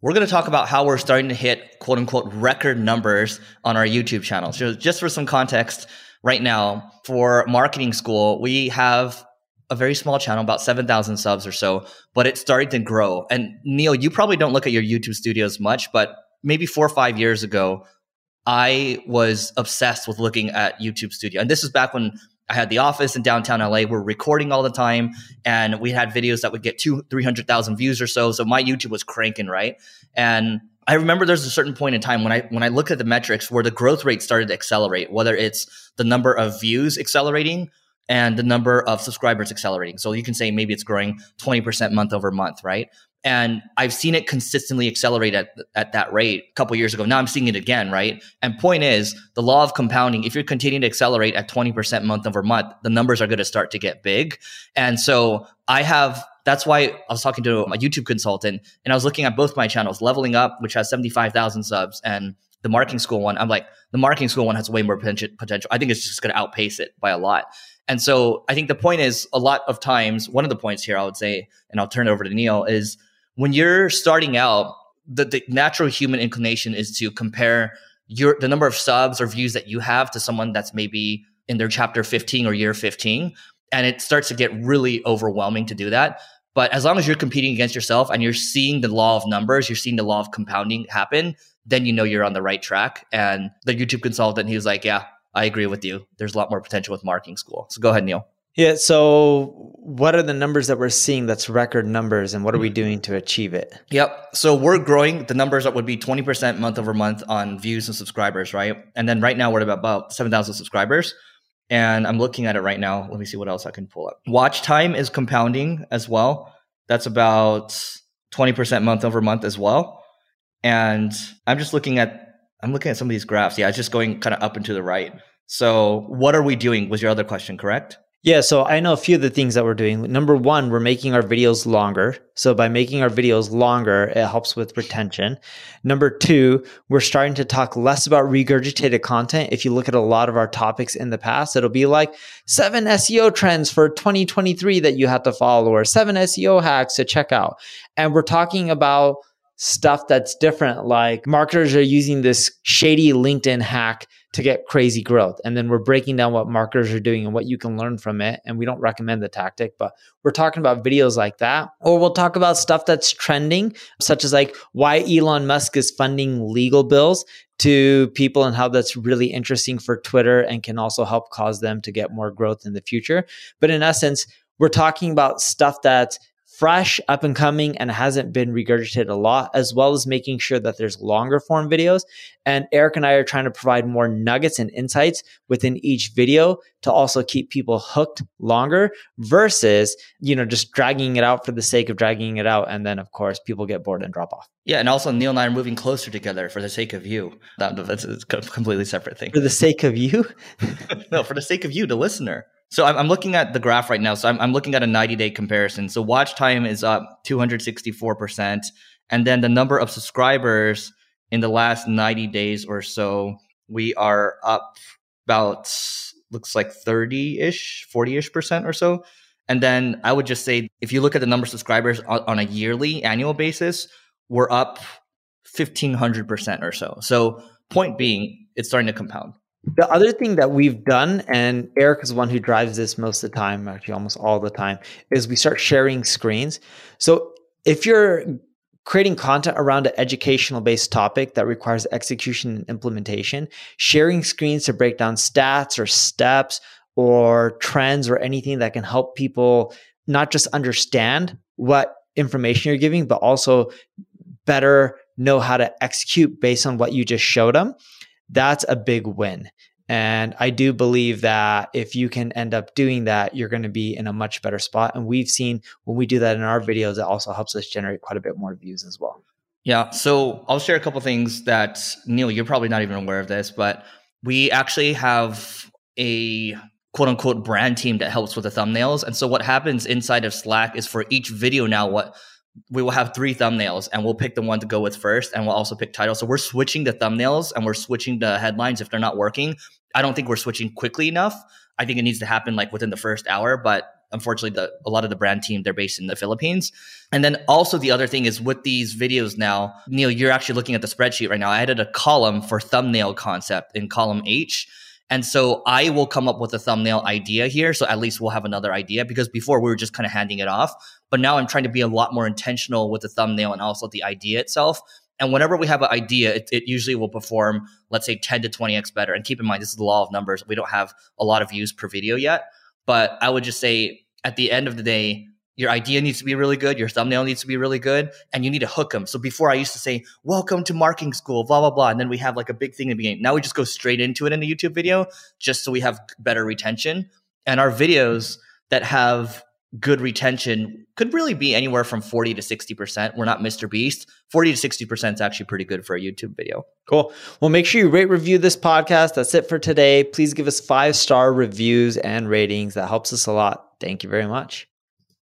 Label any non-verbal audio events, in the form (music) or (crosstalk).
we're going to talk about how we're starting to hit quote unquote record numbers on our YouTube channel. So just for some context, right now for marketing school, we have a very small channel, about 7,000 subs or so, but it's starting to grow. And Neil, you probably don't look at your YouTube studios much, but maybe four or five years ago, I was obsessed with looking at YouTube studio. And this is back when I had the office in downtown LA. We're recording all the time, and we had videos that would get two, three hundred thousand views or so. So my YouTube was cranking, right? And I remember there's a certain point in time when I when I look at the metrics where the growth rate started to accelerate, whether it's the number of views accelerating and the number of subscribers accelerating. So you can say maybe it's growing 20% month over month, right? And I've seen it consistently accelerate at, at that rate a couple years ago. Now I'm seeing it again, right? And point is, the law of compounding, if you're continuing to accelerate at 20% month over month, the numbers are going to start to get big. And so I have, that's why I was talking to my YouTube consultant and I was looking at both my channels, Leveling Up, which has 75,000 subs, and the marketing school one. I'm like, the marketing school one has way more potential. I think it's just going to outpace it by a lot. And so I think the point is a lot of times, one of the points here I would say, and I'll turn it over to Neil, is when you're starting out, the, the natural human inclination is to compare your the number of subs or views that you have to someone that's maybe in their chapter 15 or year 15 and it starts to get really overwhelming to do that. But as long as you're competing against yourself and you're seeing the law of numbers you're seeing the law of compounding happen then you know you're on the right track. And the youtube consultant he was like yeah i agree with you. There's a lot more potential with marketing school. So go ahead neil yeah. So, what are the numbers that we're seeing that's record numbers, and what are we mm-hmm. doing to achieve it? Yep. So, we're growing the numbers that would be 20% month over month on views and subscribers, right? And then right now, we're at about 7,000 subscribers. And I'm looking at it right now. Let me see what else I can pull up. Watch time is compounding as well. That's about 20% month over month as well. And I'm just looking at, I'm looking at some of these graphs. Yeah, it's just going kind of up and to the right. So, what are we doing? Was your other question correct? Yeah, so I know a few of the things that we're doing. Number one, we're making our videos longer. So by making our videos longer, it helps with retention. Number two, we're starting to talk less about regurgitated content. If you look at a lot of our topics in the past, it'll be like seven SEO trends for 2023 that you have to follow or seven SEO hacks to check out. And we're talking about stuff that's different. Like marketers are using this shady LinkedIn hack to get crazy growth. And then we're breaking down what marketers are doing and what you can learn from it. And we don't recommend the tactic, but we're talking about videos like that. Or we'll talk about stuff that's trending, such as like why Elon Musk is funding legal bills to people and how that's really interesting for Twitter and can also help cause them to get more growth in the future. But in essence, we're talking about stuff that's fresh, up and coming, and hasn't been regurgitated a lot, as well as making sure that there's longer form videos. And Eric and I are trying to provide more nuggets and insights within each video to also keep people hooked longer versus, you know, just dragging it out for the sake of dragging it out. And then, of course, people get bored and drop off. Yeah. And also, Neil and I are moving closer together for the sake of you. That, that's a completely separate thing. For the sake of you? (laughs) no, for the sake of you, the listener. So I'm, I'm, looking at the graph right now. So I'm, I'm looking at a 90 day comparison. So watch time is up 264%. And then the number of subscribers in the last 90 days or so, we are up about, looks like 30 ish, 40 ish percent or so. And then I would just say, if you look at the number of subscribers on, on a yearly annual basis, we're up 1500% or so. So point being, it's starting to compound. The other thing that we've done, and Eric is the one who drives this most of the time, actually almost all the time, is we start sharing screens. So if you're creating content around an educational based topic that requires execution and implementation, sharing screens to break down stats or steps or trends or anything that can help people not just understand what information you're giving, but also better know how to execute based on what you just showed them that's a big win. And I do believe that if you can end up doing that, you're going to be in a much better spot. And we've seen when we do that in our videos, it also helps us generate quite a bit more views as well. Yeah. So I'll share a couple things that Neil, you're probably not even aware of this, but we actually have a quote unquote brand team that helps with the thumbnails. And so what happens inside of Slack is for each video now, what we will have three thumbnails and we'll pick the one to go with first and we'll also pick title. So we're switching the thumbnails and we're switching the headlines if they're not working. I don't think we're switching quickly enough. I think it needs to happen like within the first hour, but unfortunately, the, a lot of the brand team, they're based in the Philippines. And then also the other thing is with these videos now, Neil, you're actually looking at the spreadsheet right now. I added a column for thumbnail concept in column H. And so I will come up with a thumbnail idea here. So at least we'll have another idea because before we were just kind of handing it off. But now I'm trying to be a lot more intentional with the thumbnail and also the idea itself. And whenever we have an idea, it, it, usually will perform, let's say 10 to 20x better. And keep in mind, this is the law of numbers. We don't have a lot of views per video yet. But I would just say at the end of the day, your idea needs to be really good. Your thumbnail needs to be really good and you need to hook them. So before I used to say, welcome to marketing school, blah, blah, blah. And then we have like a big thing in the beginning. Now we just go straight into it in the YouTube video just so we have better retention. And our videos that have good retention could really be anywhere from 40 to 60%. We're not Mr. Beast. 40 to 60% is actually pretty good for a YouTube video. Cool. Well, make sure you rate review this podcast. That's it for today. Please give us five star reviews and ratings. That helps us a lot. Thank you very much.